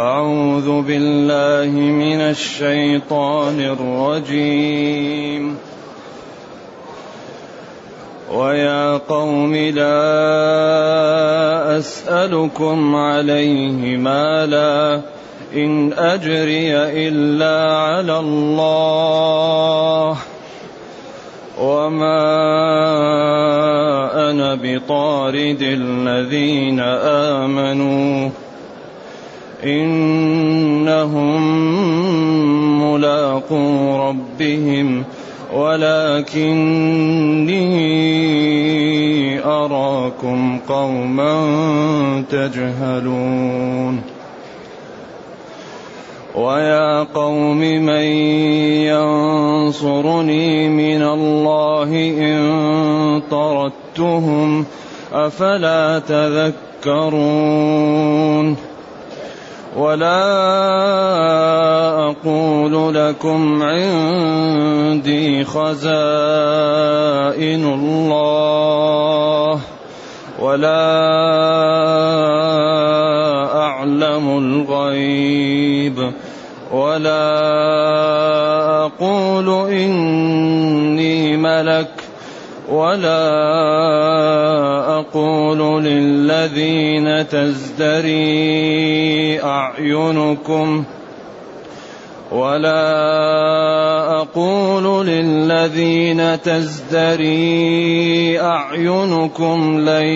أعوذ بالله من الشيطان الرجيم. ويا قوم لا أسألكم عليه مالا إن أجري إلا على الله. وما أنا بطارد الذين آمنوا. إنهم ملاقو ربهم ولكني أراكم قوما تجهلون. ويا قوم من ينصرني من الله إن طردتهم أفلا تذكرون؟ ولا أقول لكم عندي خزائن الله ولا أعلم الغيب ولا أقول إني ملك ولا أقول للذين تزدري أعينكم ولا أقول للذين تزدري أعينكم لن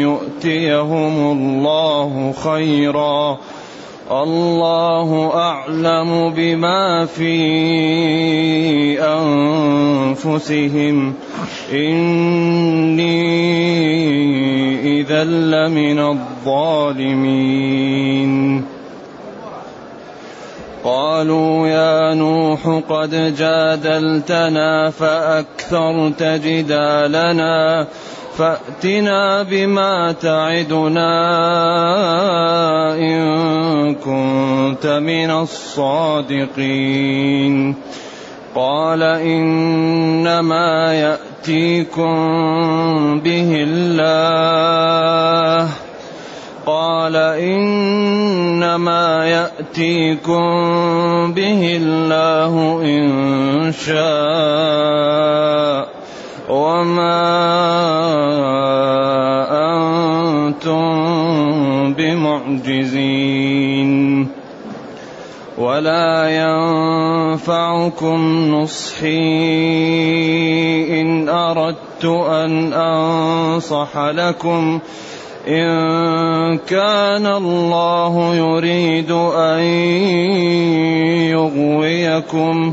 يؤتيهم الله خيرا الله أعلم بما في أنفسهم. إني إذا لمن الظالمين. قالوا يا نوح قد جادلتنا فأكثرت جدالنا. فأتنا بما تعدنا إن كنت من الصادقين. قال إنما يأتيكم به الله. قال إنما يأتيكم به الله إن شاء. وما أنتم بمعجزين ولا ينفعكم نصحي إن أردت أن أنصح لكم إن كان الله يريد أن يغويكم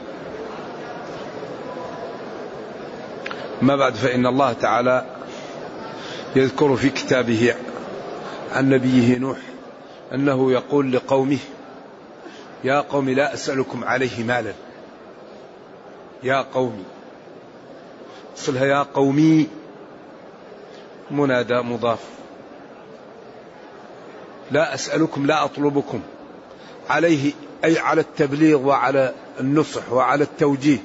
ما بعد فإن الله تعالى يذكر في كتابه عن نبيه نوح أنه يقول لقومه يا قوم لا أسألكم عليه مالا. يا قومي. صلها يا قومي منادى مضاف. لا أسألكم لا أطلبكم عليه أي على التبليغ وعلى النصح وعلى التوجيه.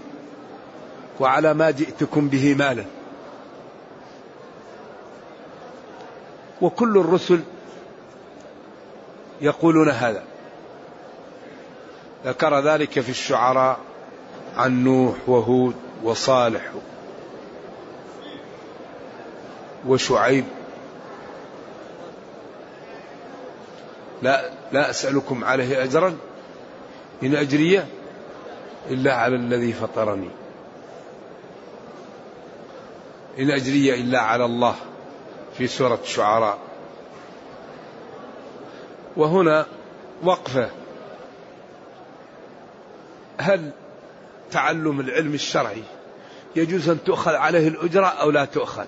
وعلى ما جئتكم به مالا. وكل الرسل يقولون هذا. ذكر ذلك في الشعراء عن نوح وهود وصالح وشعيب. لا لا أسألكم عليه أجرا إن أجري إلا على الذي فطرني. إن أجري إلا على الله في سورة الشعراء. وهنا وقفة. هل تعلم العلم الشرعي يجوز أن تؤخذ عليه الأجرة أو لا تؤخذ؟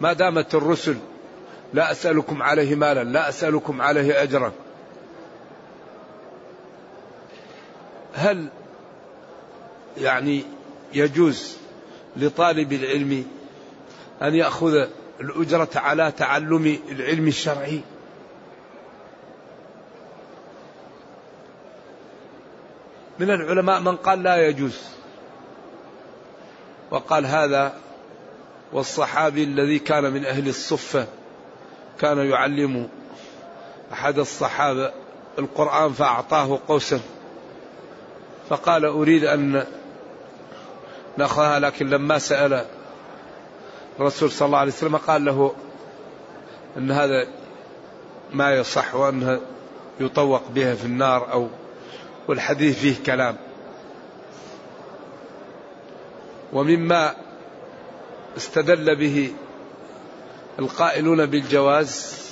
ما دامت الرسل لا أسألكم عليه مالا لا أسألكم عليه أجرا. هل يعني يجوز لطالب العلم أن يأخذ الأجرة على تعلم العلم الشرعي. من العلماء من قال لا يجوز وقال هذا والصحابي الذي كان من أهل الصفة كان يعلم أحد الصحابة القرآن فأعطاه قوسا فقال أريد أن نأخذها لكن لما سأل الرسول صلى الله عليه وسلم قال له أن هذا ما يصح وأنها يطوق بها في النار أو والحديث فيه كلام. ومما استدل به القائلون بالجواز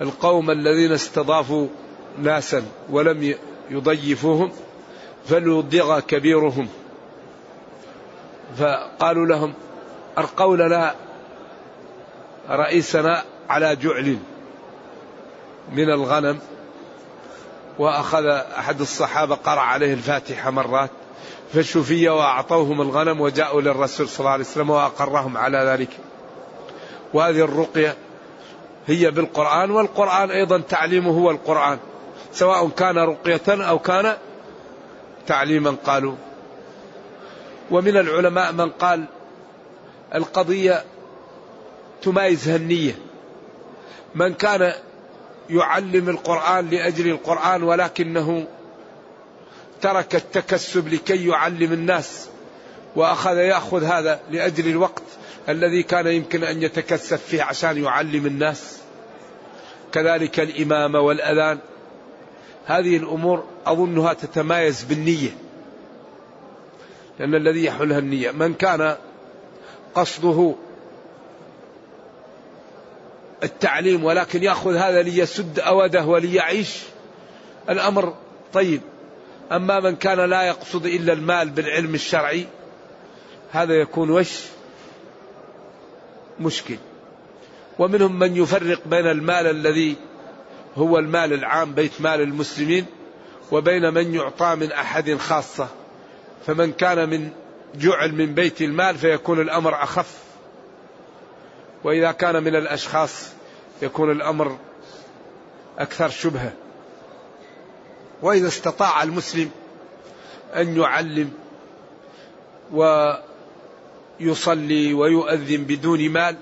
القوم الذين استضافوا ناسا ولم يضيفوهم فليضغ كبيرهم. فقالوا لهم أرقوا لنا رئيسنا على جعل من الغنم. وأخذ أحد الصحابة قرأ عليه الفاتحة مرات فشفي وأعطوهم الغنم وجاءوا للرسول صلى الله عليه وسلم وأقرهم على ذلك. وهذه الرقية هي بالقرآن والقرآن أيضا تعليمه هو القرآن سواء كان رقية أو كان تعليما قالوا ومن العلماء من قال القضية تمايزها النية من كان يعلم القرآن لأجل القرآن ولكنه ترك التكسب لكي يعلم الناس وأخذ يأخذ هذا لأجل الوقت الذي كان يمكن أن يتكسب فيه عشان يعلم الناس. كذلك الإمامة والأذان. هذه الأمور أظنها تتمايز بالنية. لأن الذي يحلها النية. من كان قصده التعليم ولكن يأخذ هذا ليسد أوده وليعيش الأمر طيب. أما من كان لا يقصد إلا المال بالعلم الشرعي هذا يكون وش؟ مشكل. ومنهم من يفرق بين المال الذي هو المال العام بيت مال المسلمين وبين من يعطى من أحد خاصة. فمن كان من جعل من بيت المال فيكون الأمر أخف. وإذا كان من الأشخاص يكون الأمر أكثر شبهة. وإذا استطاع المسلم أن يعلم ويصلي ويؤذن بدون مال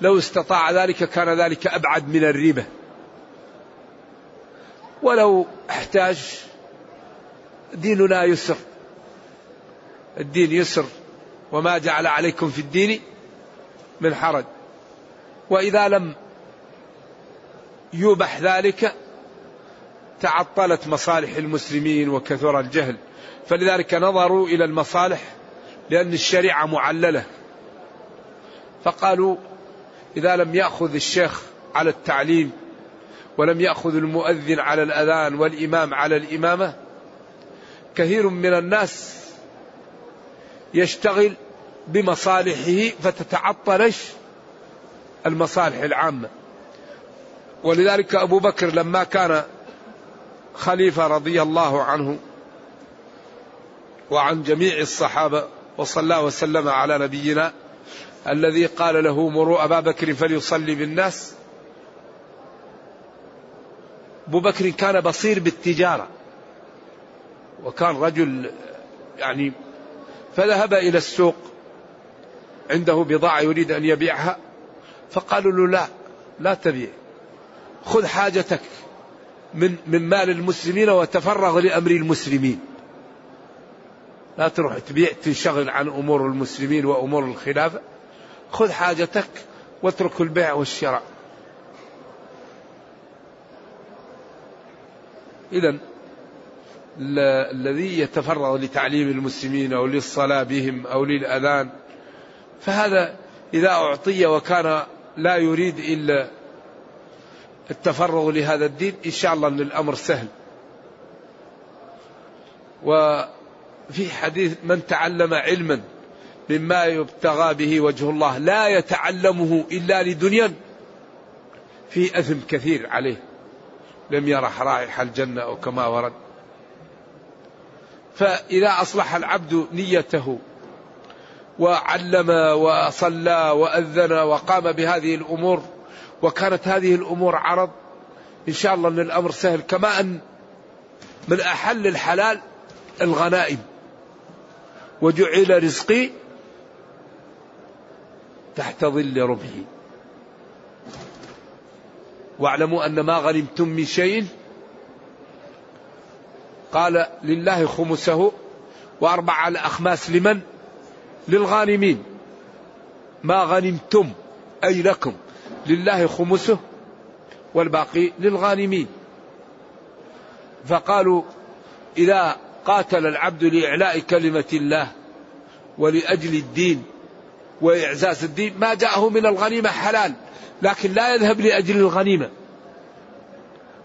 لو استطاع ذلك كان ذلك أبعد من الربا. ولو احتاج ديننا يسر. الدين يسر. وما جعل عليكم في الدين من حرج. وإذا لم يوبح ذلك تعطلت مصالح المسلمين وكثر الجهل. فلذلك نظروا إلى المصالح لأن الشريعة معللة. فقالوا إذا لم يأخذ الشيخ على التعليم ولم يأخذ المؤذن على الأذان والإمام على الإمامة كثير من الناس يشتغل بمصالحه فتتعطلش المصالح العامة. ولذلك أبو بكر لما كان خليفة رضي الله عنه وعن جميع الصحابة وصلى وسلم على نبينا الذي قال له مروا أبا بكر فليصلي بالناس. أبو بكر كان بصير بالتجارة. وكان رجل يعني فذهب إلى السوق عنده بضاعة يريد أن يبيعها فقالوا له لا لا تبيع خذ حاجتك من من مال المسلمين وتفرغ لأمر المسلمين. لا تروح تبيع تنشغل عن أمور المسلمين وأمور الخلافة خذ حاجتك واترك البيع والشراء. إذا الذي يتفرغ لتعليم المسلمين أو للصلاة بهم أو للأذان. فهذا إذا أعطي وكان لا يريد إلا التفرغ لهذا الدين إن شاء الله أن الأمر سهل. وفي حديث من تعلم علما مما يبتغى به وجه الله لا يتعلمه إلا لدنيا في أثم كثير عليه. لم يرح رائحة الجنة أو كما ورد. فإذا أصلح العبد نيته وعلم وصلى وأذن وقام بهذه الأمور وكانت هذه الأمور عرض إن شاء الله أن الأمر سهل كما أن من أحل الحلال الغنائم. وجعل رزقي تحت ظل رمحي. واعلموا أن ما غنمتم من شيء قال لله خمسه وأربع على أخماس لمن؟ للغانمين. ما غنمتم أي لكم؟ لله خمسه والباقي للغانمين. فقالوا إذا قاتل العبد لإعلاء كلمة الله ولأجل الدين وإعزاز الدين ما جاءه من الغنيمة حلال لكن لا يذهب لأجل الغنيمة.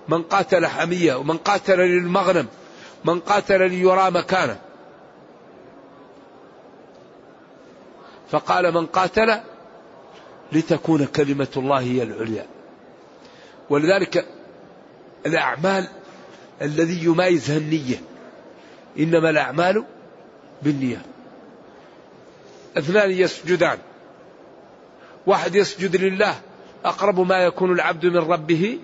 من قاتل حمية ومن قاتل للمغنم من قاتل ليرى مكانه. فقال من قاتل لتكون كلمة الله هي العليا. ولذلك الأعمال الذي يميزها النية. إنما الأعمال بالنية. اثنان يسجدان. واحد يسجد لله أقرب ما يكون العبد من ربه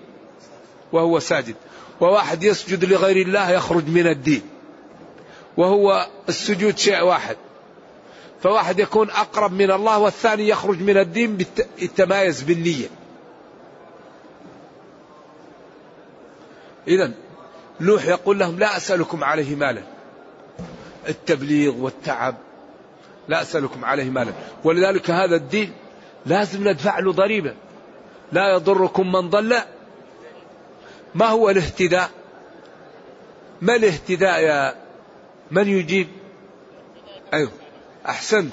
وهو ساجد. وواحد يسجد لغير الله يخرج من الدين. وهو السجود شيء واحد. فواحد يكون أقرب من الله والثاني يخرج من الدين يتمايز بالنية. إذا نوح يقول لهم لا أسألكم عليه مالا. التبليغ والتعب لا أسألكم عليه مالا. ولذلك هذا الدين لازم ندفع له ضريبة. لا يضركم من ضل ما هو الاهتداء؟ ما الاهتداء يا من يجيب؟ أيوه أحسنت.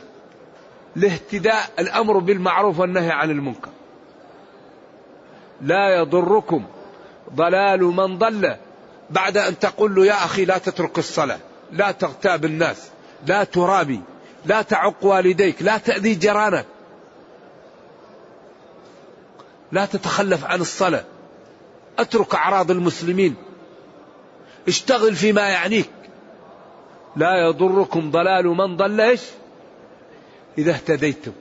الاهتداء الأمر بالمعروف والنهي عن المنكر. لا يضركم ضلال من ضل بعد أن تقول له يا أخي لا تترك الصلاة لا تغتاب الناس لا ترابي لا تعق والديك لا تأذي جيرانك. لا تتخلف عن الصلاة. أترك أعراض المسلمين. اشتغل فيما يعنيك. لا يضركم ضلال من ضل إيش؟ إذا اهتديتم.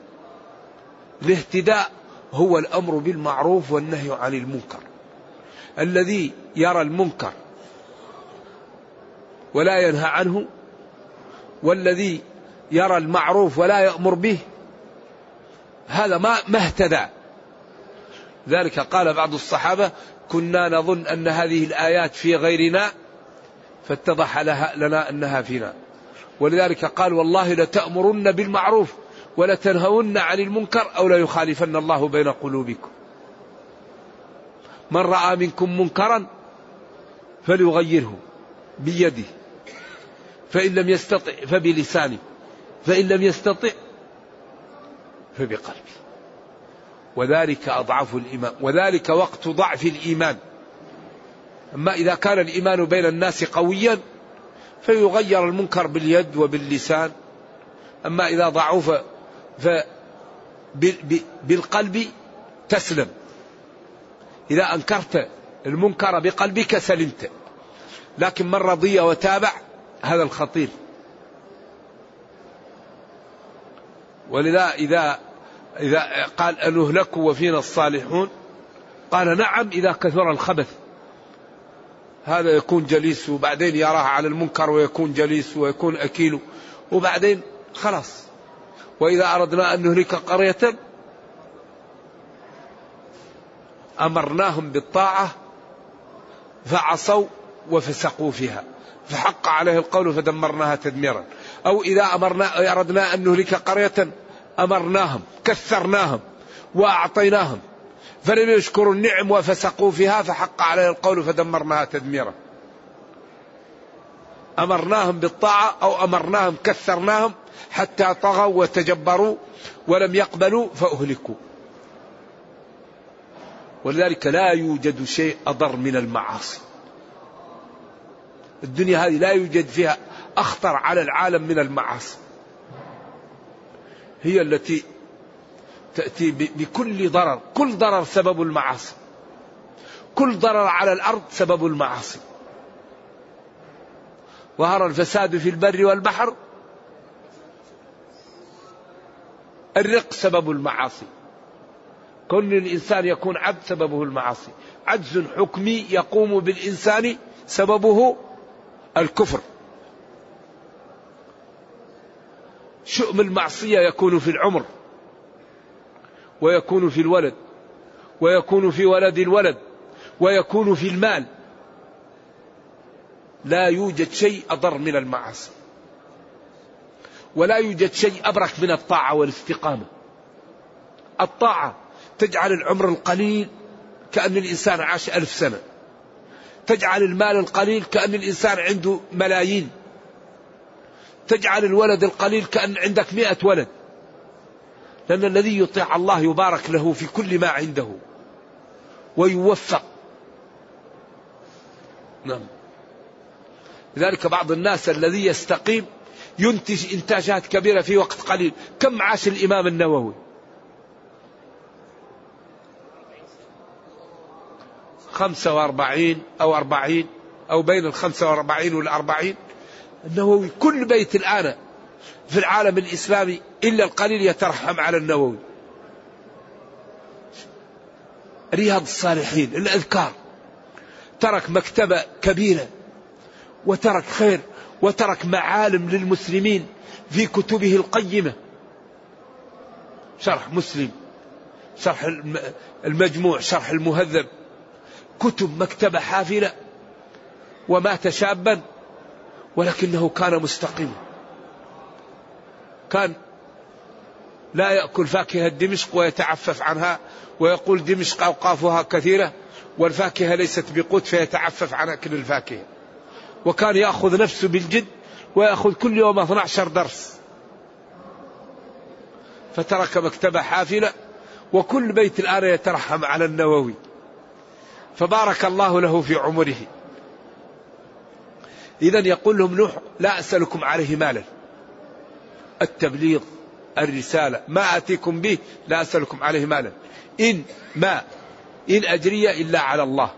الاهتداء هو الأمر بالمعروف والنهي عن المنكر. الذي يرى المنكر ولا ينهى عنه والذي يرى المعروف ولا يأمر به هذا ما ما اهتدى. ذلك قال بعض الصحابة كنا نظن أن هذه الآيات في غيرنا فاتضح لها لنا أنها فينا. ولذلك قال والله لتأمرن بالمعروف ولتنهون عن المنكر أو ليخالفن الله بين قلوبكم. من رأى منكم منكرا فليغيره بيده فإن لم يستطع فبلسانه فإن لم يستطع فبقلبه. وذلك أضعف الإيمان وذلك وقت ضعف الإيمان. أما إذا كان الإيمان بين الناس قويا فيغير المنكر باليد وباللسان. أما إذا ضعف فبالقلب تسلم. إذا أنكرت المنكر بقلبك سلمت. لكن من رضي وتابع هذا الخطير. ولذا إذا إذا قال أنهلك وفينا الصالحون؟ قال نعم إذا كثر الخبث. هذا يكون جليس وبعدين يراه على المنكر ويكون جليس ويكون أكيل وبعدين خلاص. وإذا أردنا أن نهلك قرية أمرناهم بالطاعة فعصوا وفسقوا فيها. فحق عليه القول فدمرناها تدميرا. أو إذا أمرنا أردنا أن نهلك قرية أمرناهم كثرناهم وأعطيناهم. فلم يشكروا النعم وفسقوا فيها فحق عليه القول فدمرناها تدميرا. أمرناهم بالطاعة أو أمرناهم كثرناهم حتى طغوا وتجبروا ولم يقبلوا فأهلكوا. ولذلك لا يوجد شيء أضر من المعاصي. الدنيا هذه لا يوجد فيها أخطر على العالم من المعاصي. هي التي تأتي بكل ضرر. كل ضرر سبب المعاصي. كل ضرر على الأرض سبب المعاصي. ظهر الفساد في البر والبحر. الرق سبب المعاصي. كل الإنسان يكون عبد سببه المعاصي. عجز حكمي يقوم بالإنسان سببه الكفر. شؤم المعصية يكون في العمر ويكون في الولد ويكون في ولد الولد ويكون في المال. لا يوجد شيء أضر من المعاصي ولا يوجد شيء أبرك من الطاعة والاستقامة. الطاعة تجعل العمر القليل كأن الإنسان عاش ألف سنة تجعل المال القليل كأن الإنسان عنده ملايين. تجعل الولد القليل كأن عندك مئة ولد. لأن الذي يطيع الله يبارك له في كل ما عنده. ويوفق. نعم. لذلك بعض الناس الذي يستقيم ينتج إنتاجات كبيرة في وقت قليل. كم عاش الإمام النووي؟ خمسة وأربعين أو أربعين أو بين الخمسة وأربعين والأربعين. النووي كل بيت الآن في العالم الإسلامي إلا القليل يترحم على النووي. رياض الصالحين الأذكار. ترك مكتبة كبيرة وترك خير وترك معالم للمسلمين في كتبه القيمة. شرح مسلم شرح المجموع شرح المهذب. كتب مكتبة حافلة. ومات شابا. ولكنه كان مستقيما كان لا يأكل فاكهة دمشق ويتعفف عنها ويقول دمشق أوقافها كثيرة والفاكهة ليست بقوت فيتعفف عن أكل الفاكهة. وكان يأخذ نفسه بالجد ويأخذ كل يوم 12 درس. فترك مكتبة حافلة وكل بيت الآن يترحم على النووي. فبارك الله له في عمره. إذا يقول لهم نوح لا أسألكم عليه مالا. التبليغ الرسالة ما أتيكم به لا أسألكم عليه مالا. إن ما. إن أجري إلا على الله.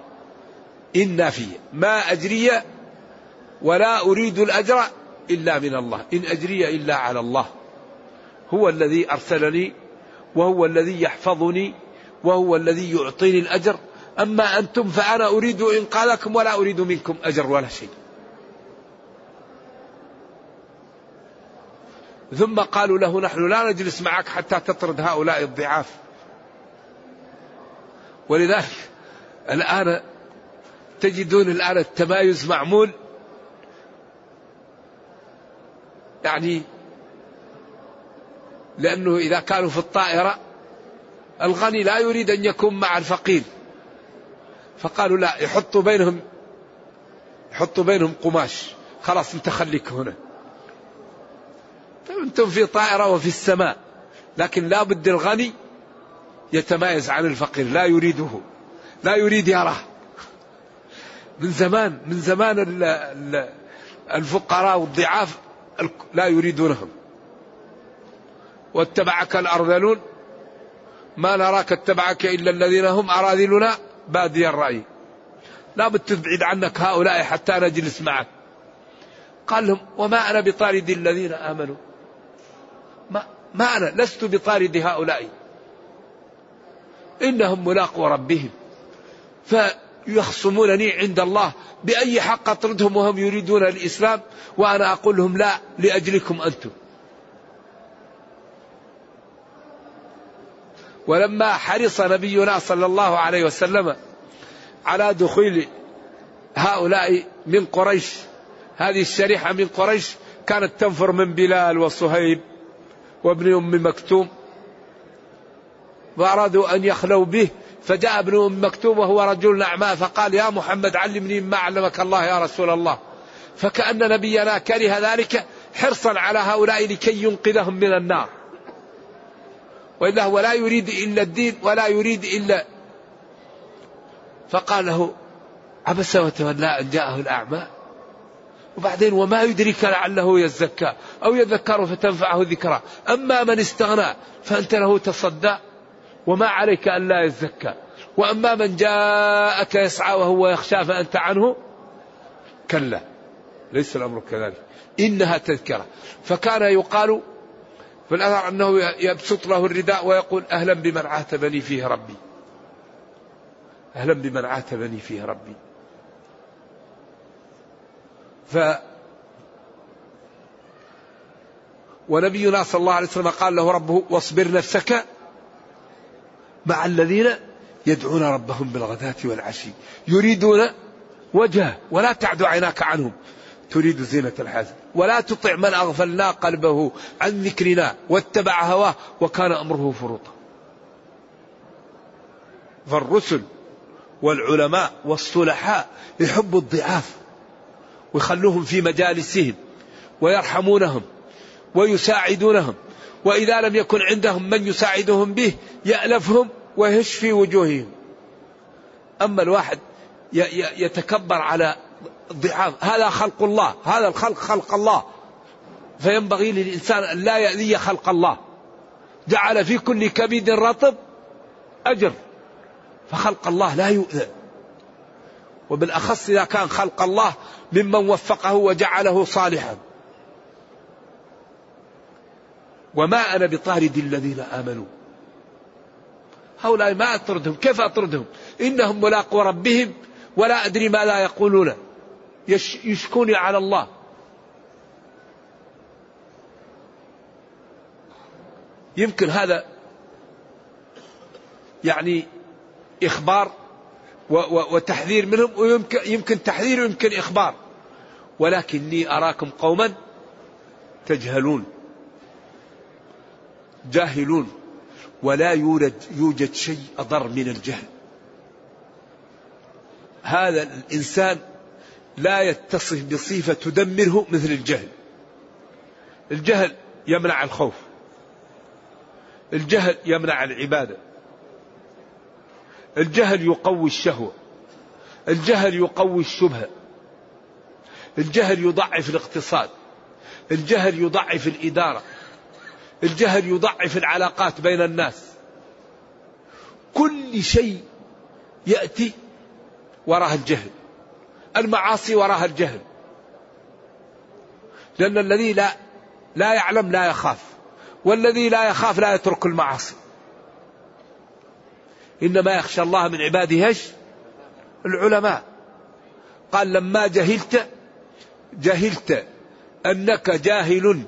إن نافية. ما أجري ولا أريد الأجر إلا من الله. إن أجري إلا على الله. هو الذي أرسلني وهو الذي يحفظني وهو الذي يعطيني الأجر. أما أنتم فأنا أريد إنقاذكم ولا أريد منكم أجر ولا شيء. ثم قالوا له نحن لا نجلس معك حتى تطرد هؤلاء الضعاف. ولذلك الآن تجدون الآن التمايز معمول. يعني لأنه إذا كانوا في الطائرة الغني لا يريد أن يكون مع الفقير. فقالوا لا يحطوا بينهم يحطوا بينهم قماش. خلاص انت خليك هنا. أنتم في طائرة وفي السماء لكن لا بد الغني يتمايز عن الفقير لا يريده لا يريد يراه. من زمان من زمان الفقراء والضعاف لا يريدونهم. واتبعك الأرذلون ما نراك اتبعك إلا الذين هم أراذلنا بادي الرأي. لا بد تبعد عنك هؤلاء حتى نجلس معك. قال لهم وما أنا بطارد الذين آمنوا. ما, ما أنا لست بطارد هؤلاء. إنهم ملاقوا ربهم. فيخصمونني عند الله بأي حق أطردهم وهم يريدون الإسلام وأنا أقول لهم لا لأجلكم أنتم. ولما حرص نبينا صلى الله عليه وسلم على دخول هؤلاء من قريش هذه الشريحة من قريش كانت تنفر من بلال وصهيب. وابن أم مكتوم وأرادوا أن يخلوا به فجاء ابن أم مكتوم وهو رجل أعمى فقال يا محمد علمني ما علمك الله يا رسول الله. فكأن نبينا كره ذلك حرصا على هؤلاء لكي ينقذهم من النار. وإلا هو لا يريد إلا الدين ولا يريد إلا فقال له عبس وتولى أن جاءه الأعمى؟ وبعدين وما يدريك لعله يزكى أو يذكر فتنفعه ذكرى أما من استغنى فأنت له تصدى. وما عليك أن لا يزكى. وأما من جاءك يسعى وهو يخشى فأنت عنه. كلا. ليس الأمر كذلك. إنها تذكرة. فكان يقال في الأثر أنه يبسط له الرداء ويقول أهلا بمن عاتبني فيه ربي. أهلا بمن عاتبني فيه ربي. ف ونبينا صلى الله عليه وسلم قال له ربه واصبر نفسك مع الذين يدعون ربهم بالغداة والعشي. يريدون وجهه ولا تعد عيناك عنهم. تريد زينة الحياة ولا تطع من أغفلنا قلبه عن ذكرنا واتبع هواه وكان أمره فرطا فالرسل والعلماء والصلحاء يحبوا الضعاف. ويخلوهم في مجالسهم ويرحمونهم ويساعدونهم وإذا لم يكن عندهم من يساعدهم به يألفهم ويهش في وجوههم. أما الواحد يتكبر على ضعاف هذا خلق الله هذا الخلق خلق الله. فينبغي للإنسان أن لا يأذي خلق الله. جعل في كل كبد رطب أجر. فخلق الله لا يؤذى. وبالأخص إذا كان خلق الله ممن وفقه وجعله صالحا. وما أنا بطارد الذين آمنوا. هؤلاء ما أطردهم. كيف أطردهم؟ إنهم ملاقوا ربهم ولا أدري ما لا يقولون. يشكوني على الله. يمكن هذا يعني إخبار وتحذير منهم ويمكن يمكن تحذير ويمكن إخبار. ولكني أراكم قوما تجهلون جاهلون ولا يوجد يوجد شيء أضر من الجهل. هذا الإنسان لا يتصف بصفة تدمره مثل الجهل. الجهل يمنع الخوف. الجهل يمنع العبادة. الجهل يقوي الشهوة الجهل يقوي الشبهة الجهل يضعف الاقتصاد الجهل يضعف الإدارة الجهل يضعف العلاقات بين الناس. كل شيء يأتي وراها الجهل المعاصي وراها الجهل. لأن الذي لا لا يعلم لا يخاف والذي لا يخاف لا يترك المعاصي. إنما يخشى الله من عباده إيش؟ العلماء. قال لما جهلت جهلت أنك جاهل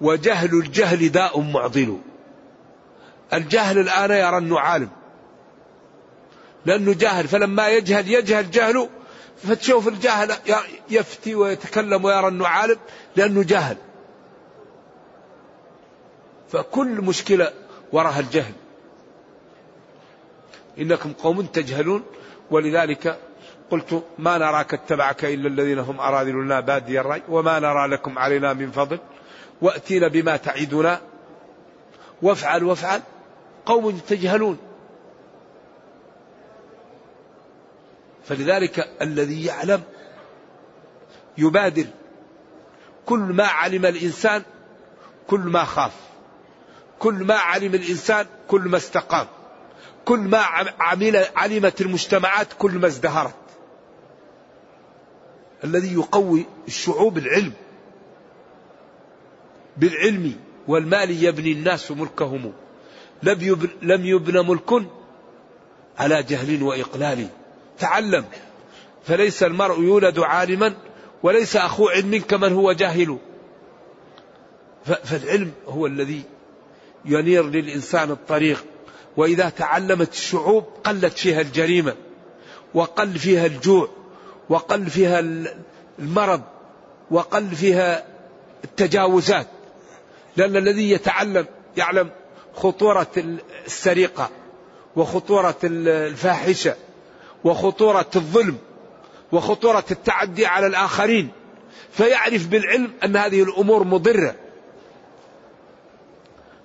وجهل الجهل داء معضل. الجهل الآن يرى أنه عالم. لأنه جاهل فلما يجهل يجهل جهله فتشوف الجاهل يفتي ويتكلم ويرى أنه عالم لأنه جاهل فكل مشكلة وراها الجهل. إنكم قوم تجهلون. ولذلك قلت ما نراك اتبعك إلا الذين هم أراذلنا بادي الرأي وما نرى لكم علينا من فضل. وأتينا بما تعدنا. وافعل وافعل. قوم تجهلون. فلذلك الذي يعلم يبادر. كل ما علم الإنسان كل ما خاف. كل ما علم الإنسان كل ما استقام. كل ما عمل علمت المجتمعات كل ما ازدهرت. الذي يقوي الشعوب العلم. بالعلم والمال يبني الناس ملكهم. لم يبن ملك على جهل وإقلال. تعلم. فليس المرء يولد عالما وليس أخو علم كمن هو جاهل. فالعلم هو الذي ينير للإنسان الطريق. وإذا تعلمت الشعوب قلت فيها الجريمة وقل فيها الجوع وقل فيها المرض وقل فيها التجاوزات. لأن الذي يتعلم يعلم خطورة السرقة وخطورة الفاحشة وخطورة الظلم وخطورة التعدي على الآخرين. فيعرف بالعلم أن هذه الأمور مضرة.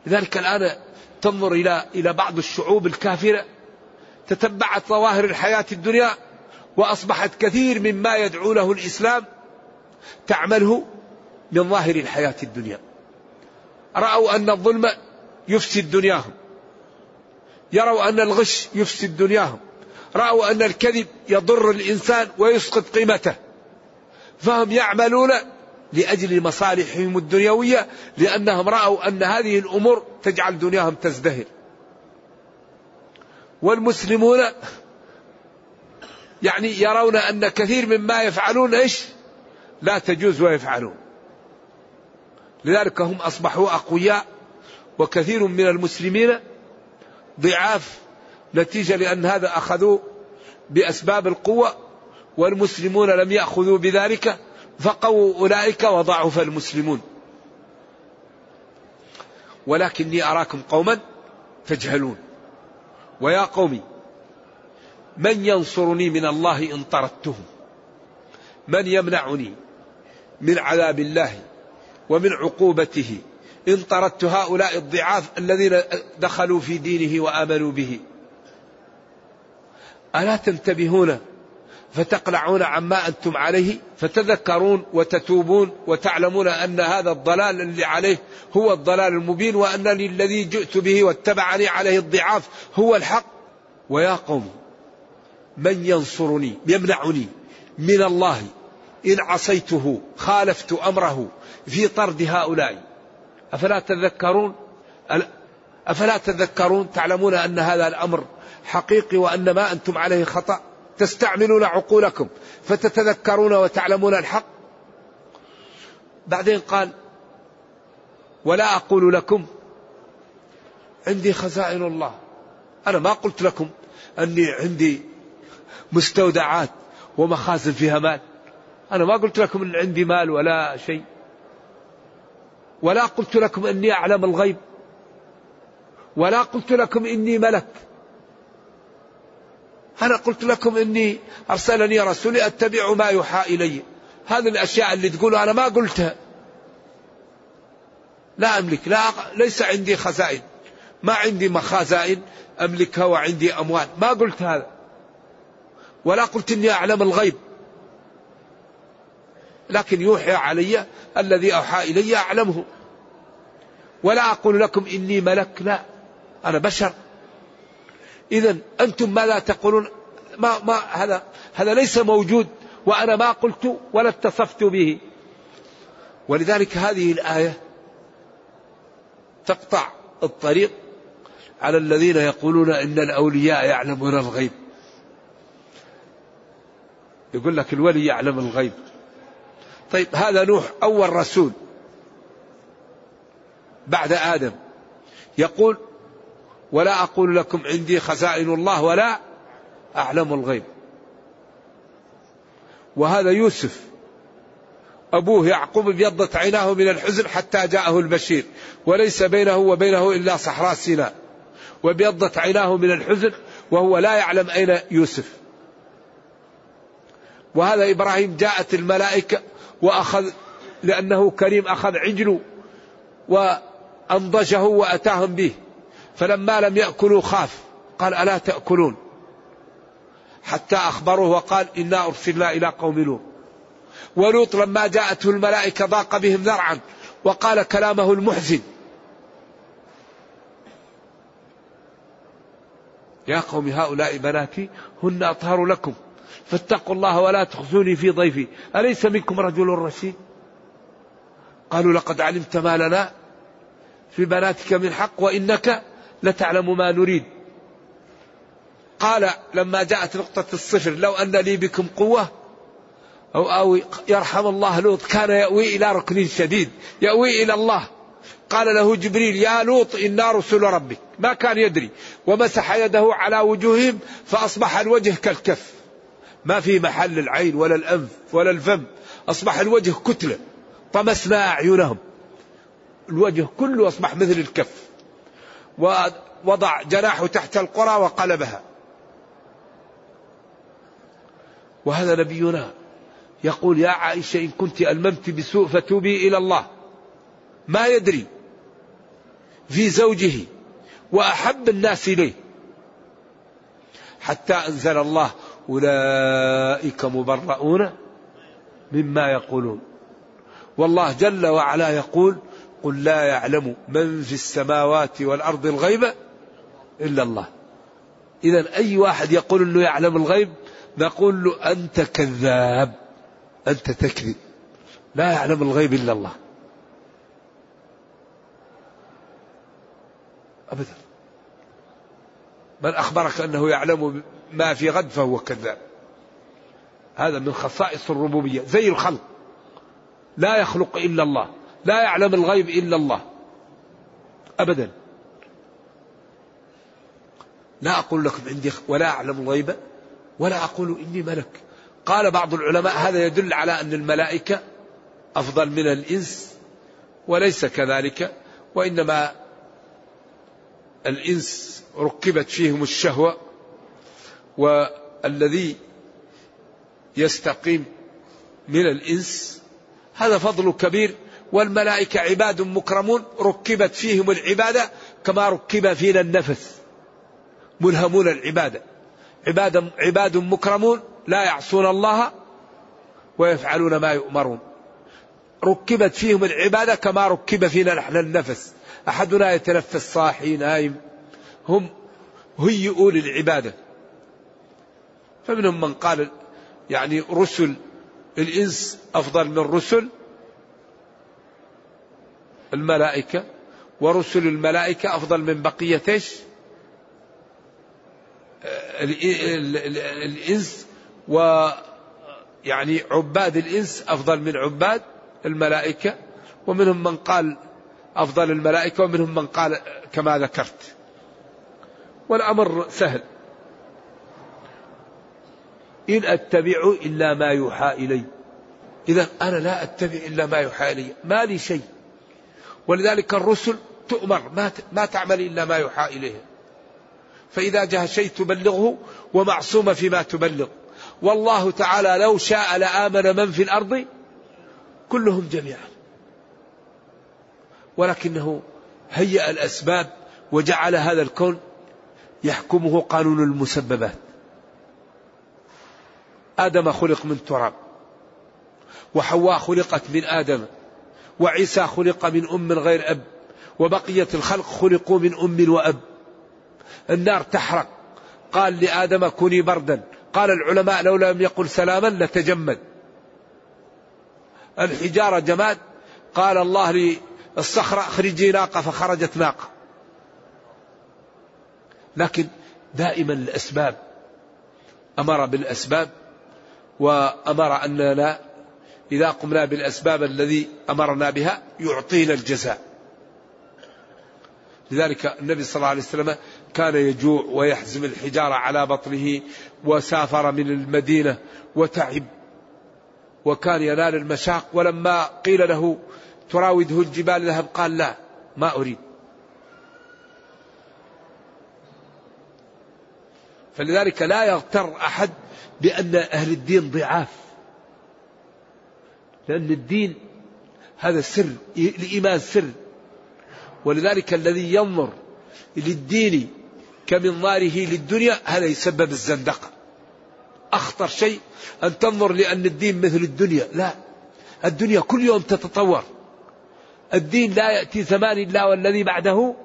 لذلك الآن تنظر إلى إلى بعض الشعوب الكافرة تتبعت ظواهر الحياة الدنيا وأصبحت كثير مما يدعونه الإسلام تعمله من ظاهر الحياة الدنيا. رأوا أن الظلم يفسد دنياهم. يروا أن الغش يفسد دنياهم. رأوا أن الكذب يضر الإنسان ويسقط قيمته. فهم يعملون لأجل مصالحهم الدنيوية لأنهم رأوا أن هذه الأمور تجعل دنياهم تزدهر. والمسلمون يعني يرون أن كثير مما يفعلون إيش؟ لا تجوز ويفعلون. لذلك هم أصبحوا أقوياء وكثير من المسلمين ضعاف نتيجة لأن هذا أخذوا بأسباب القوة والمسلمون لم يأخذوا بذلك. فقووا أولئك وضعف المسلمون. ولكني أراكم قوما تجهلون. ويا قومي من ينصرني من الله إن طردتهم؟ من يمنعني من عذاب الله ومن عقوبته؟ إن طردت هؤلاء الضعاف الذين دخلوا في دينه وآمنوا به. ألا تنتبهون فتقلعون عما أنتم عليه فتذكرون وتتوبون وتعلمون أن هذا الضلال اللي عليه هو الضلال المبين وأنني الذي جئت به واتبعني عليه الضعاف هو الحق. ويا قوم من ينصرني يمنعني من الله إن عصيته خالفت أمره في طرد هؤلاء؟ أفلا تذكرون؟ أفلا تذكرون؟ تعلمون أن هذا الأمر حقيقي وأن ما أنتم عليه خطأ؟ تستعملون عقولكم فتتذكرون وتعلمون الحق. بعدين قال ولا أقول لكم عندي خزائن الله. أنا ما قلت لكم أني عندي مستودعات ومخازن فيها مال. أنا ما قلت لكم أن عندي مال ولا شيء. ولا قلت لكم إني أعلم الغيب. ولا قلت لكم إني ملك. أنا قلت لكم إني أرسلني رسولي أتبع ما يوحى إلي. هذه الأشياء اللي تقولوا أنا ما قلتها. لا أملك لا ليس عندي خزائن. ما عندي مخازائن أملكها وعندي أموال. ما قلت هذا. ولا قلت إني أعلم الغيب. لكن يوحى علي الذي أوحى إلي أعلمه. ولا أقول لكم إني ملك لا. أنا بشر. إذا أنتم ماذا تقولون؟ ما ما هذا هذا ليس موجود وأنا ما قلت ولا اتصفت به. ولذلك هذه الآية تقطع الطريق على الذين يقولون إن الأولياء يعلمون الغيب. يقول لك الولي يعلم الغيب. طيب هذا نوح أول رسول بعد آدم. يقول ولا أقول لكم عندي خزائن الله ولا أعلم الغيب. وهذا يوسف. أبوه يعقوب ابيضت عيناه من الحزن حتى جاءه البشير وليس بينه وبينه إلا صحراء سيناء. وابيضت عيناه من الحزن وهو لا يعلم أين يوسف. وهذا إبراهيم جاءت الملائكة وأخذ لأنه كريم أخذ عجل وأنضجه وأتاهم به. فلما لم يأكلوا خاف. قال ألا تأكلون؟ حتى أخبروه وقال إنا أرسلنا إلى قوم لوط. ولوط لما جاءته الملائكة ضاق بهم ذرعا وقال كلامه المحزن. يا قوم هؤلاء بناتي هن أطهر لكم. فاتقوا الله ولا تخزوني في ضيفي. أليس منكم رجل رشيد؟ قالوا لقد علمت ما لنا في بناتك من حق وإنك لتعلم ما نريد. قال لما جاءت نقطة الصفر لو أن لي بكم قوة أو آوي يرحم الله لوط كان يأوي إلى ركن شديد يأوي إلى الله. قال له جبريل يا لوط إنا رسل ربك. ما كان يدري. ومسح يده على وجوههم فأصبح الوجه كالكف. ما في محل العين ولا الأنف ولا الفم. أصبح الوجه كتلة. طمسنا أعينهم. الوجه كله أصبح مثل الكف. ووضع جناحه تحت القرى وقلبها. وهذا نبينا يقول يا عائشة إن كنت ألممت بسوء فتوبي إلى الله. ما يدري في زوجه وأحب الناس إليه. حتى أنزل الله أولئك مبرؤون مما يقولون. والله جل وعلا يقول قل لا يعلم من في السماوات والأرض الغيب إلا الله. إذا أي واحد يقول أنه يعلم الغيب نقول له أنت كذاب أنت تكذب. لا يعلم الغيب إلا الله. أبدا. من أخبرك أنه يعلم ما في غد فهو كذاب. هذا من خصائص الربوبية زي الخلق. لا يخلق إلا الله. لا يعلم الغيب إلا الله. أبدا. لا أقول لكم عندي ولا أعلم الغيب ولا أقول إني ملك. قال بعض العلماء هذا يدل على أن الملائكة أفضل من الإنس وليس كذلك وإنما الإنس ركبت فيهم الشهوة والذي يستقيم من الإنس. هذا فضل كبير. والملائكة عباد مكرمون ركبت فيهم العبادة كما ركب فينا النفس. ملهمون العبادة. عباد, عباد مكرمون لا يعصون الله ويفعلون ما يؤمرون. ركبت فيهم العبادة كما ركب فينا نحن النفس. أحدنا يتنفس صاحي نايم. هم هيئوا للعبادة. فمنهم من قال يعني رسل الإنس أفضل من رسل الملائكة ورسل الملائكة أفضل من بقية إيش؟ الإنس و يعني عباد الإنس أفضل من عباد الملائكة ومنهم من قال أفضل الملائكة ومنهم من قال كما ذكرت. والأمر سهل. إن أتبع إلا ما يوحى إلي. إذا أنا لا أتبع إلا ما يوحى إلي. ما لي شيء. ولذلك الرسل تؤمر ما ما تعمل إلا ما يوحى إليها فإذا جاء شيء تبلغه ومعصومة فيما تبلغ. والله تعالى لو شاء لآمن من في الأرض كلهم جميعا. ولكنه هيأ الأسباب وجعل هذا الكون يحكمه قانون المسببات. آدم خلق من تراب وحواء خلقت من آدم. وعيسى خلق من أم غير أب وبقية الخلق خلقوا من أم وأب. النار تحرق. قال لآدم كوني بردا. قال العلماء لو لم يقل سلاما لتجمد. الحجارة جماد. قال الله للصخرة أخرجي ناقة فخرجت ناقة. لكن دائما الأسباب أمر بالأسباب وأمر أننا إذا قمنا بالأسباب الذي أمرنا بها يعطينا الجزاء. لذلك النبي صلى الله عليه وسلم كان يجوع ويحزم الحجارة على بطنه وسافر من المدينة وتعب وكان ينال المشاق. ولما قيل له تراوده الجبال ذهب؟ قال لا ما أريد. فلذلك لا يغتر أحد بأن أهل الدين ضعاف. لأن الدين هذا سر الإيمان سر. ولذلك الذي ينظر للدين كمنظاره للدنيا هذا يسبب الزندقة أخطر شيء أن تنظر لأن الدين مثل الدنيا. لا الدنيا كل يوم تتطور. الدين لا يأتي زمان إلا والذي بعده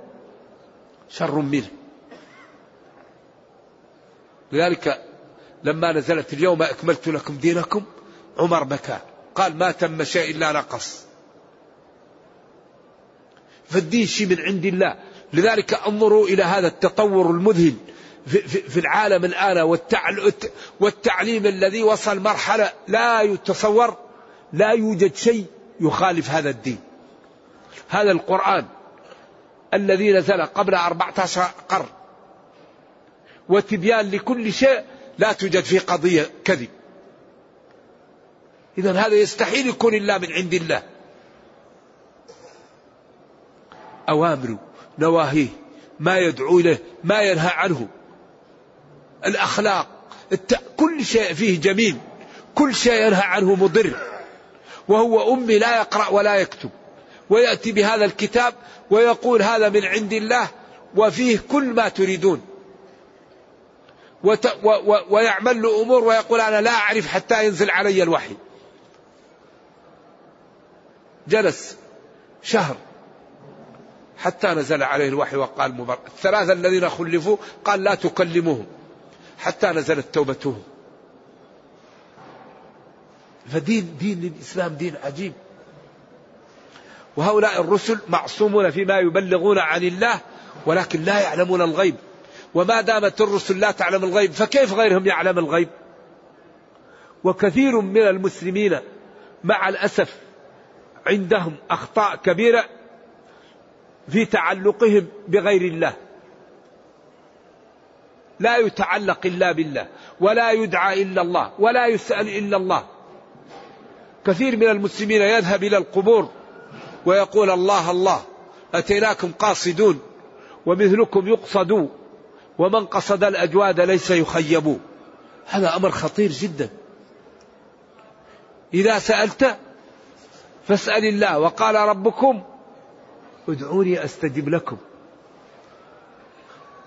شر منه. لذلك لما نزلت اليوم أكملت لكم دينكم عمر بكى قال ما تم شيء إلا نقص. فالدين شيء من عند الله. لذلك انظروا إلى هذا التطور المذهل في العالم الآن والتعليم الذي وصل مرحلة لا يتصور لا يوجد شيء يخالف هذا الدين. هذا القرآن الذي نزل قبل 14 قرن. وتبيان لكل شيء لا توجد فيه قضية كذب. إذا هذا يستحيل يكون إلا من عند الله. أوامره نواهيه ما يدعو إليه ما ينهى عنه. الأخلاق الت... كل شيء فيه جميل. كل شيء ينهى عنه مضر. وهو أمي لا يقرأ ولا يكتب. ويأتي بهذا الكتاب ويقول هذا من عند الله وفيه كل ما تريدون. وت و و ويعمل له أمور ويقول أنا لا أعرف حتى ينزل علي الوحي. جلس شهر حتى نزل عليه الوحي وقال مبارك الثلاثة الذين خلفوا قال لا تكلموهم حتى نزلت توبتهم. فدين دين الإسلام دين عجيب. وهؤلاء الرسل معصومون فيما يبلغون عن الله ولكن لا يعلمون الغيب. وما دامت الرسل لا تعلم الغيب فكيف غيرهم يعلم الغيب؟ وكثير من المسلمين مع الأسف عندهم أخطاء كبيرة في تعلقهم بغير الله. لا يتعلق إلا بالله ولا يدعى إلا الله ولا يسأل إلا الله. كثير من المسلمين يذهب إلى القبور ويقول الله الله أتيناكم قاصدون ومثلكم يقصد ومن قصد الأجواد ليس يخيب. هذا أمر خطير جدا. إذا سألت فاسأل الله وقال ربكم ادعوني أستجب لكم.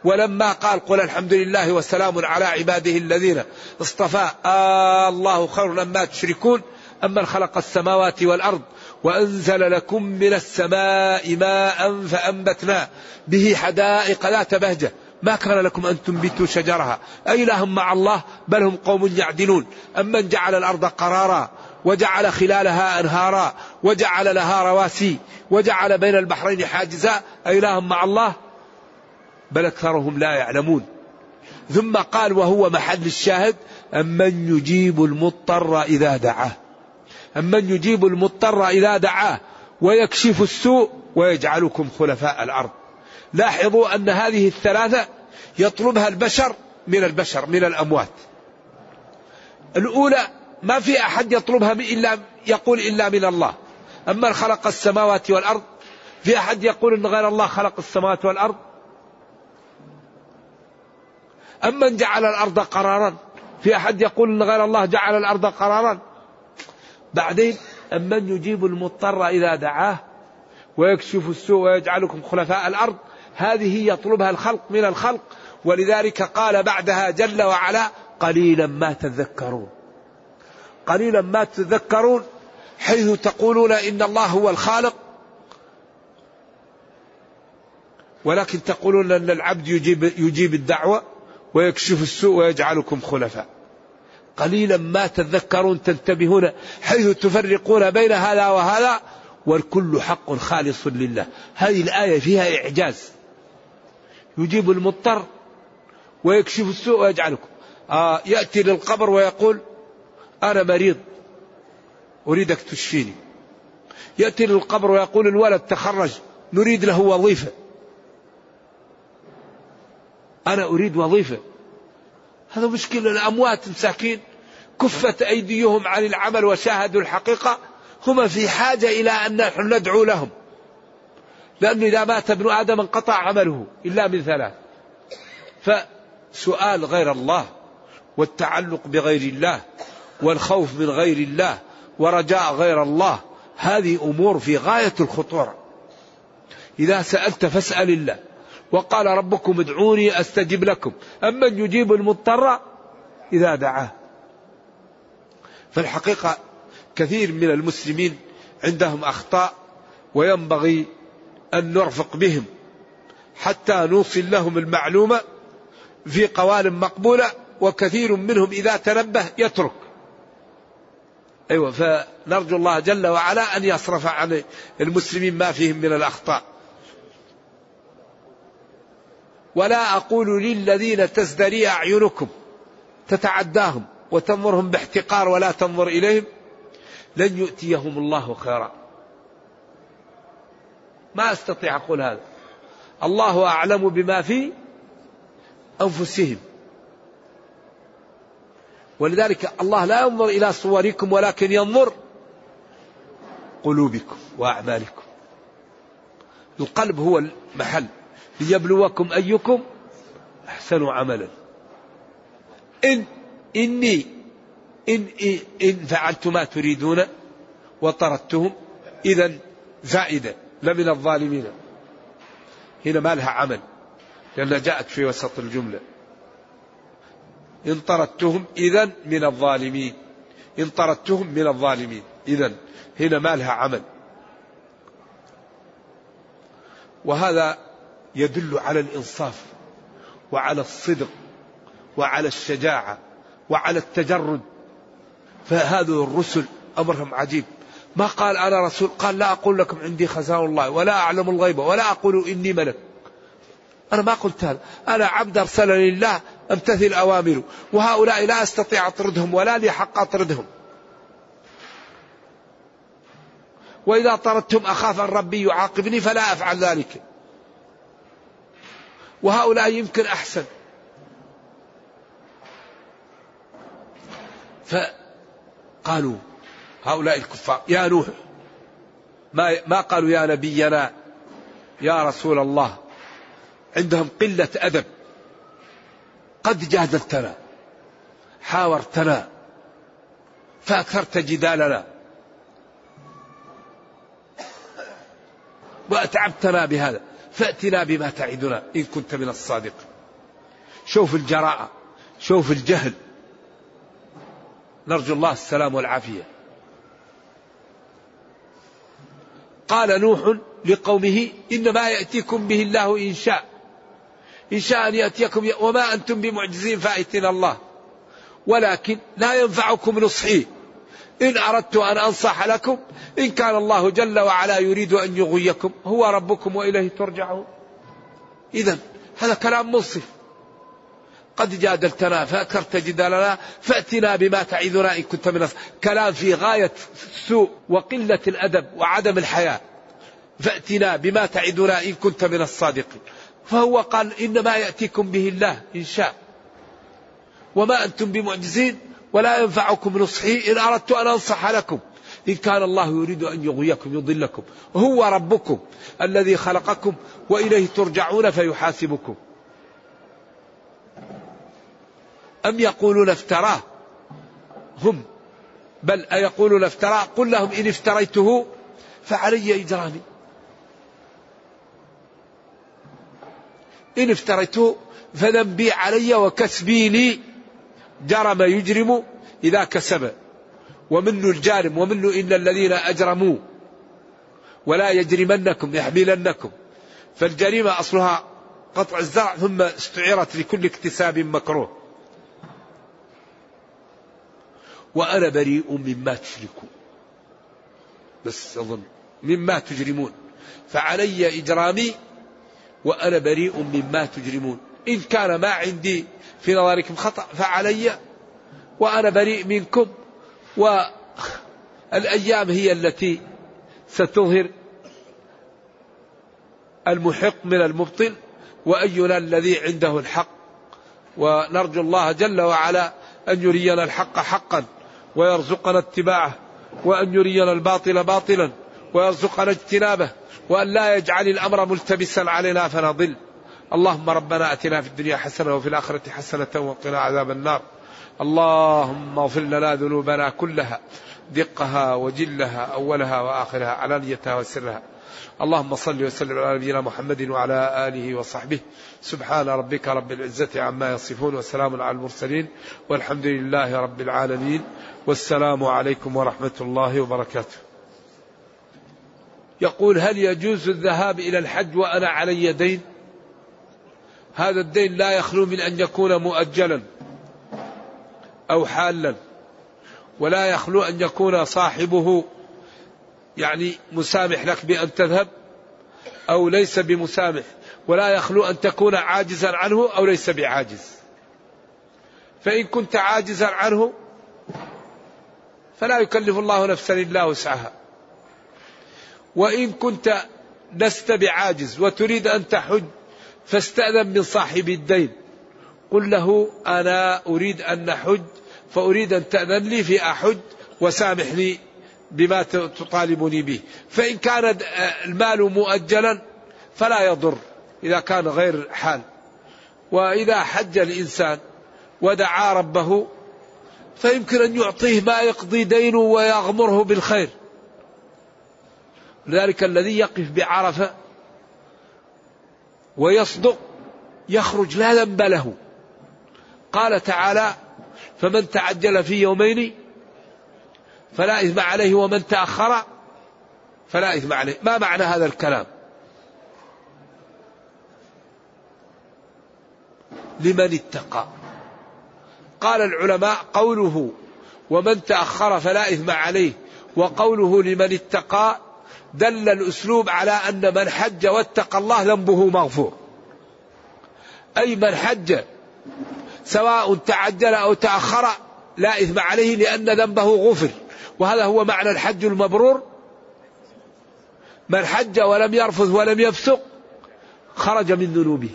ولما قال قل الحمد لله وسلام على عباده الذين اصطفى آه الله خير ما تشركون أمن خلق السماوات والأرض وأنزل لكم من السماء ماء فأنبتنا به حدائق ذات بهجة. ما كان لكم أن تنبتوا شجرها. أإله مع الله؟ بل هم قوم يعدلون. أمن جعل الأرض قرارا. وجعل خلالها أنهارا وجعل لها رواسي وجعل بين البحرين حاجزا أإله مع الله بل أكثرهم لا يعلمون. ثم قال وهو محل الشاهد أمن يجيب المضطر إذا دعاه. أمن يجيب المضطر إذا دعاه ويكشف السوء ويجعلكم خلفاء الأرض. لاحظوا أن هذه الثلاثة يطلبها البشر من البشر من الأموات. الأولى ما في أحد يطلبها إلا يقول إلا من الله. أما خلق السماوات والأرض في أحد يقول أن غير الله خلق السماوات والأرض؟ أمن جعل الأرض قرارا في أحد يقول أن غير الله جعل الأرض قرارا؟ بعدين أمن يجيب المضطر إذا دعاه ويكشف السوء ويجعلكم خلفاء الأرض هذه يطلبها الخلق من الخلق. ولذلك قال بعدها جل وعلا قليلا ما تذكرون. قليلا ما تذكرون حيث تقولون إن الله هو الخالق. ولكن تقولون أن العبد يجيب, يجيب الدعوة ويكشف السوء ويجعلكم خلفاء. قليلا ما تذكرون تنتبهون حيث تفرقون بين هذا وهذا والكل حق خالص لله. هذه الآية فيها إعجاز. يجيب المضطر ويكشف السوء ويجعلكم. آه يأتي للقبر ويقول أنا مريض. أريدك تشفيني. يأتي للقبر ويقول الولد تخرج. نريد له وظيفة. أنا أريد وظيفة. هذا مشكلة. الأموات مساكين. كفت أيديهم عن العمل وشاهدوا الحقيقة. هم في حاجة إلى أن نحن ندعو لهم. لأنه إذا مات ابن آدم انقطع عمله إلا من ثلاث. فسؤال غير الله والتعلق بغير الله. والخوف من غير الله ورجاء غير الله هذه أمور في غاية الخطورة. إذا سألت فاسأل الله وقال ربكم ادعوني أستجب لكم أمن يجيب المضطر إذا دعاه. فالحقيقة كثير من المسلمين عندهم أخطاء وينبغي أن نرفق بهم حتى نوصل لهم المعلومة في قوالب مقبولة وكثير منهم إذا تنبه يترك. أيوة فنرجو الله جل وعلا أن يصرف عن المسلمين ما فيهم من الأخطاء. ولا أقول للذين تزدري أعينكم تتعداهم وتنظرهم باحتقار ولا تنظر إليهم لن يؤتيهم الله خيرا. ما أستطيع أقول هذا. الله أعلم بما في أنفسهم. ولذلك الله لا ينظر إلى صوركم ولكن ينظر قلوبكم وأعمالكم. القلب هو المحل ليبلوكم أيكم أحسن عملا. إن إني إن, إن فعلت ما تريدون وطردتهم إذا زائدة لمن الظالمين. هنا ما لها عمل لأنها جاءت في وسط الجملة. إن طردتهم إذا من الظالمين. إن طردتهم من الظالمين. إذا هنا ما لها عمل. وهذا يدل على الإنصاف وعلى الصدق وعلى الشجاعة وعلى التجرد. فهذه الرسل أمرهم عجيب. ما قال أنا رسول قال لا أقول لكم عندي خزائن الله ولا أعلم الغيب ولا أقول إني ملك. أنا ما قلت هذا. أنا عبد أرسلني الله أمتثل أوامره وهؤلاء لا أستطيع أطردهم ولا لي حق أطردهم. وإذا طردتم أخاف أن ربي يعاقبني فلا أفعل ذلك. وهؤلاء يمكن أحسن. فقالوا هؤلاء الكفار يا نوح ما ما قالوا يا نبينا يا رسول الله؟ عندهم قلة أدب. قد جادلتنا. حاورتنا. فأكثرت جدالنا. وأتعبتنا بهذا. فأتنا بما تعدنا إن كنت من الصادق. شوف الجراءة. شوف الجهل. نرجو الله السلام والعافية. قال نوح لقومه إنما يأتيكم به الله إن شاء. إن شاء أن يأتيكم وما أنتم بمعجزين فأتنا الله. ولكن لا ينفعكم نصحي. إن أردت أن أنصح لكم إن كان الله جل وعلا يريد أن يغويكم هو ربكم وإليه ترجعون. إذا هذا كلام منصف. قد جادلتنا فأكرت جدالنا فأتنا بما تعيذنا إن كنت من كلام في غاية السوء وقلة الأدب وعدم الحياة فأتنا بما تعدنا إن كنت من الصادقين. فهو قال إنما يأتيكم به الله إن شاء. وما أنتم بمعجزين ولا ينفعكم نصحي إن أردت أن أنصح لكم. إن كان الله يريد أن يغويكم يضلكم. هو ربكم الذي خلقكم وإليه ترجعون فيحاسبكم. أم يقولون افتراه؟ هم. بل أيقولون افتراه؟ قل لهم إن افتريته فعلي إجرامي إن افتريته فذنبي علي وكسبي لي. جرم يجرم إذا كسب. ومنه الجارم ومنه إن الذين أجرموا. ولا يجرمنكم يحملنكم. فالجريمة أصلها قطع الزرع ثم استعيرت لكل اكتساب مكروه. وأنا بريء مما تشركون. بس أظن مما تجرمون. فعلي إجرامي وأنا بريء مما تجرمون. إن كان ما عندي في نظركم خطأ فعلي وأنا بريء منكم والأيام هي التي ستظهر المحق من المبطل وأينا الذي عنده الحق. ونرجو الله جل وعلا أن يرينا الحق حقا ويرزقنا اتباعه وأن يرينا الباطل باطلا. ويرزقنا اجتنابه وأن لا يجعل الأمر ملتبسا علينا فنضل اللهم ربنا أتنا في الدنيا حسنة وفي الآخرة حسنة وقنا عذاب النار. اللهم اغفر لنا ذنوبنا كلها دقها وجلها أولها وآخرها علانيتها وسرها. اللهم صل وسلم على نبينا محمد وعلى آله وصحبه. سبحان ربك رب العزة عما يصفون وسلام على المرسلين والحمد لله رب العالمين. والسلام عليكم ورحمة الله وبركاته. يقول هل يجوز الذهاب إلى الحج وأنا علي دين؟ هذا الدين لا يخلو من أن يكون مؤجلا أو حالا ولا يخلو أن يكون صاحبه يعني مسامح لك بأن تذهب أو ليس بمسامح ولا يخلو أن تكون عاجزا عنه أو ليس بعاجز. فإن كنت عاجزا عنه فلا يكلف الله نفسا إلا وسعها. وإن كنت لست بعاجز وتريد أن تحج فاستأذن من صاحب الدين. قل له أنا أريد أن نحج فأريد أن تأذن لي في أحج وسامحني بما تطالبني به. فإن كان المال مؤجلا فلا يضر إذا كان غير حال. وإذا حج الإنسان ودعا ربه فيمكن أن يعطيه ما يقضي دينه ويغمره بالخير. لذلك الذي يقف بعرفة ويصدق يخرج لا ذنب له. قال تعالى فمن تعجل في يومين فلا إثم عليه ومن تأخر فلا إثم عليه. ما معنى هذا الكلام؟ لمن اتقى. قال العلماء قوله ومن تأخر فلا إثم عليه وقوله لمن اتقى دل الأسلوب على أن من حج واتقى الله ذنبه مغفور. أي من حج سواء تعجل أو تأخر لا إثم عليه لأن ذنبه غفر. وهذا هو معنى الحج المبرور. من حج ولم يرفث ولم يفسق خرج من ذنوبه.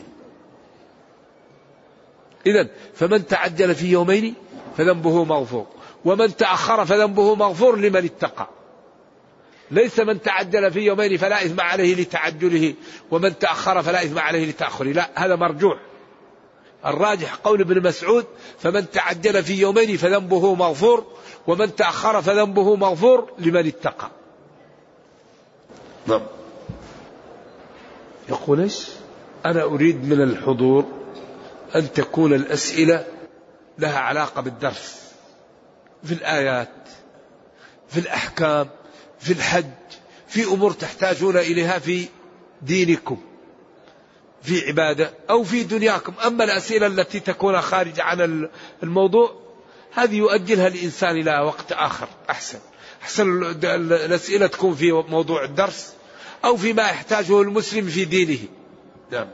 إذا فمن تعجل في يومين فذنبه مغفور. ومن تأخر فذنبه مغفور لمن اتقى. ليس من تعجل في يومين فلا إثم عليه لتعجله ومن تأخر فلا إثم عليه لتأخره. لا هذا مرجوح الراجح قول ابن مسعود فمن تعجل في يومين فذنبه مغفور ومن تأخر فذنبه مغفور لمن اتقى. نعم. يقول إيش؟ أنا أريد من الحضور أن تكون الأسئلة لها علاقة بالدرس في الآيات في الأحكام في الحج في أمور تحتاجون إليها في دينكم في عبادة أو في دنياكم. أما الأسئلة التي تكون خارج عن الموضوع هذه يؤجلها الإنسان إلى وقت آخر. أحسن. أحسن الأسئلة تكون في موضوع الدرس أو فيما يحتاجه المسلم في دينه. نعم.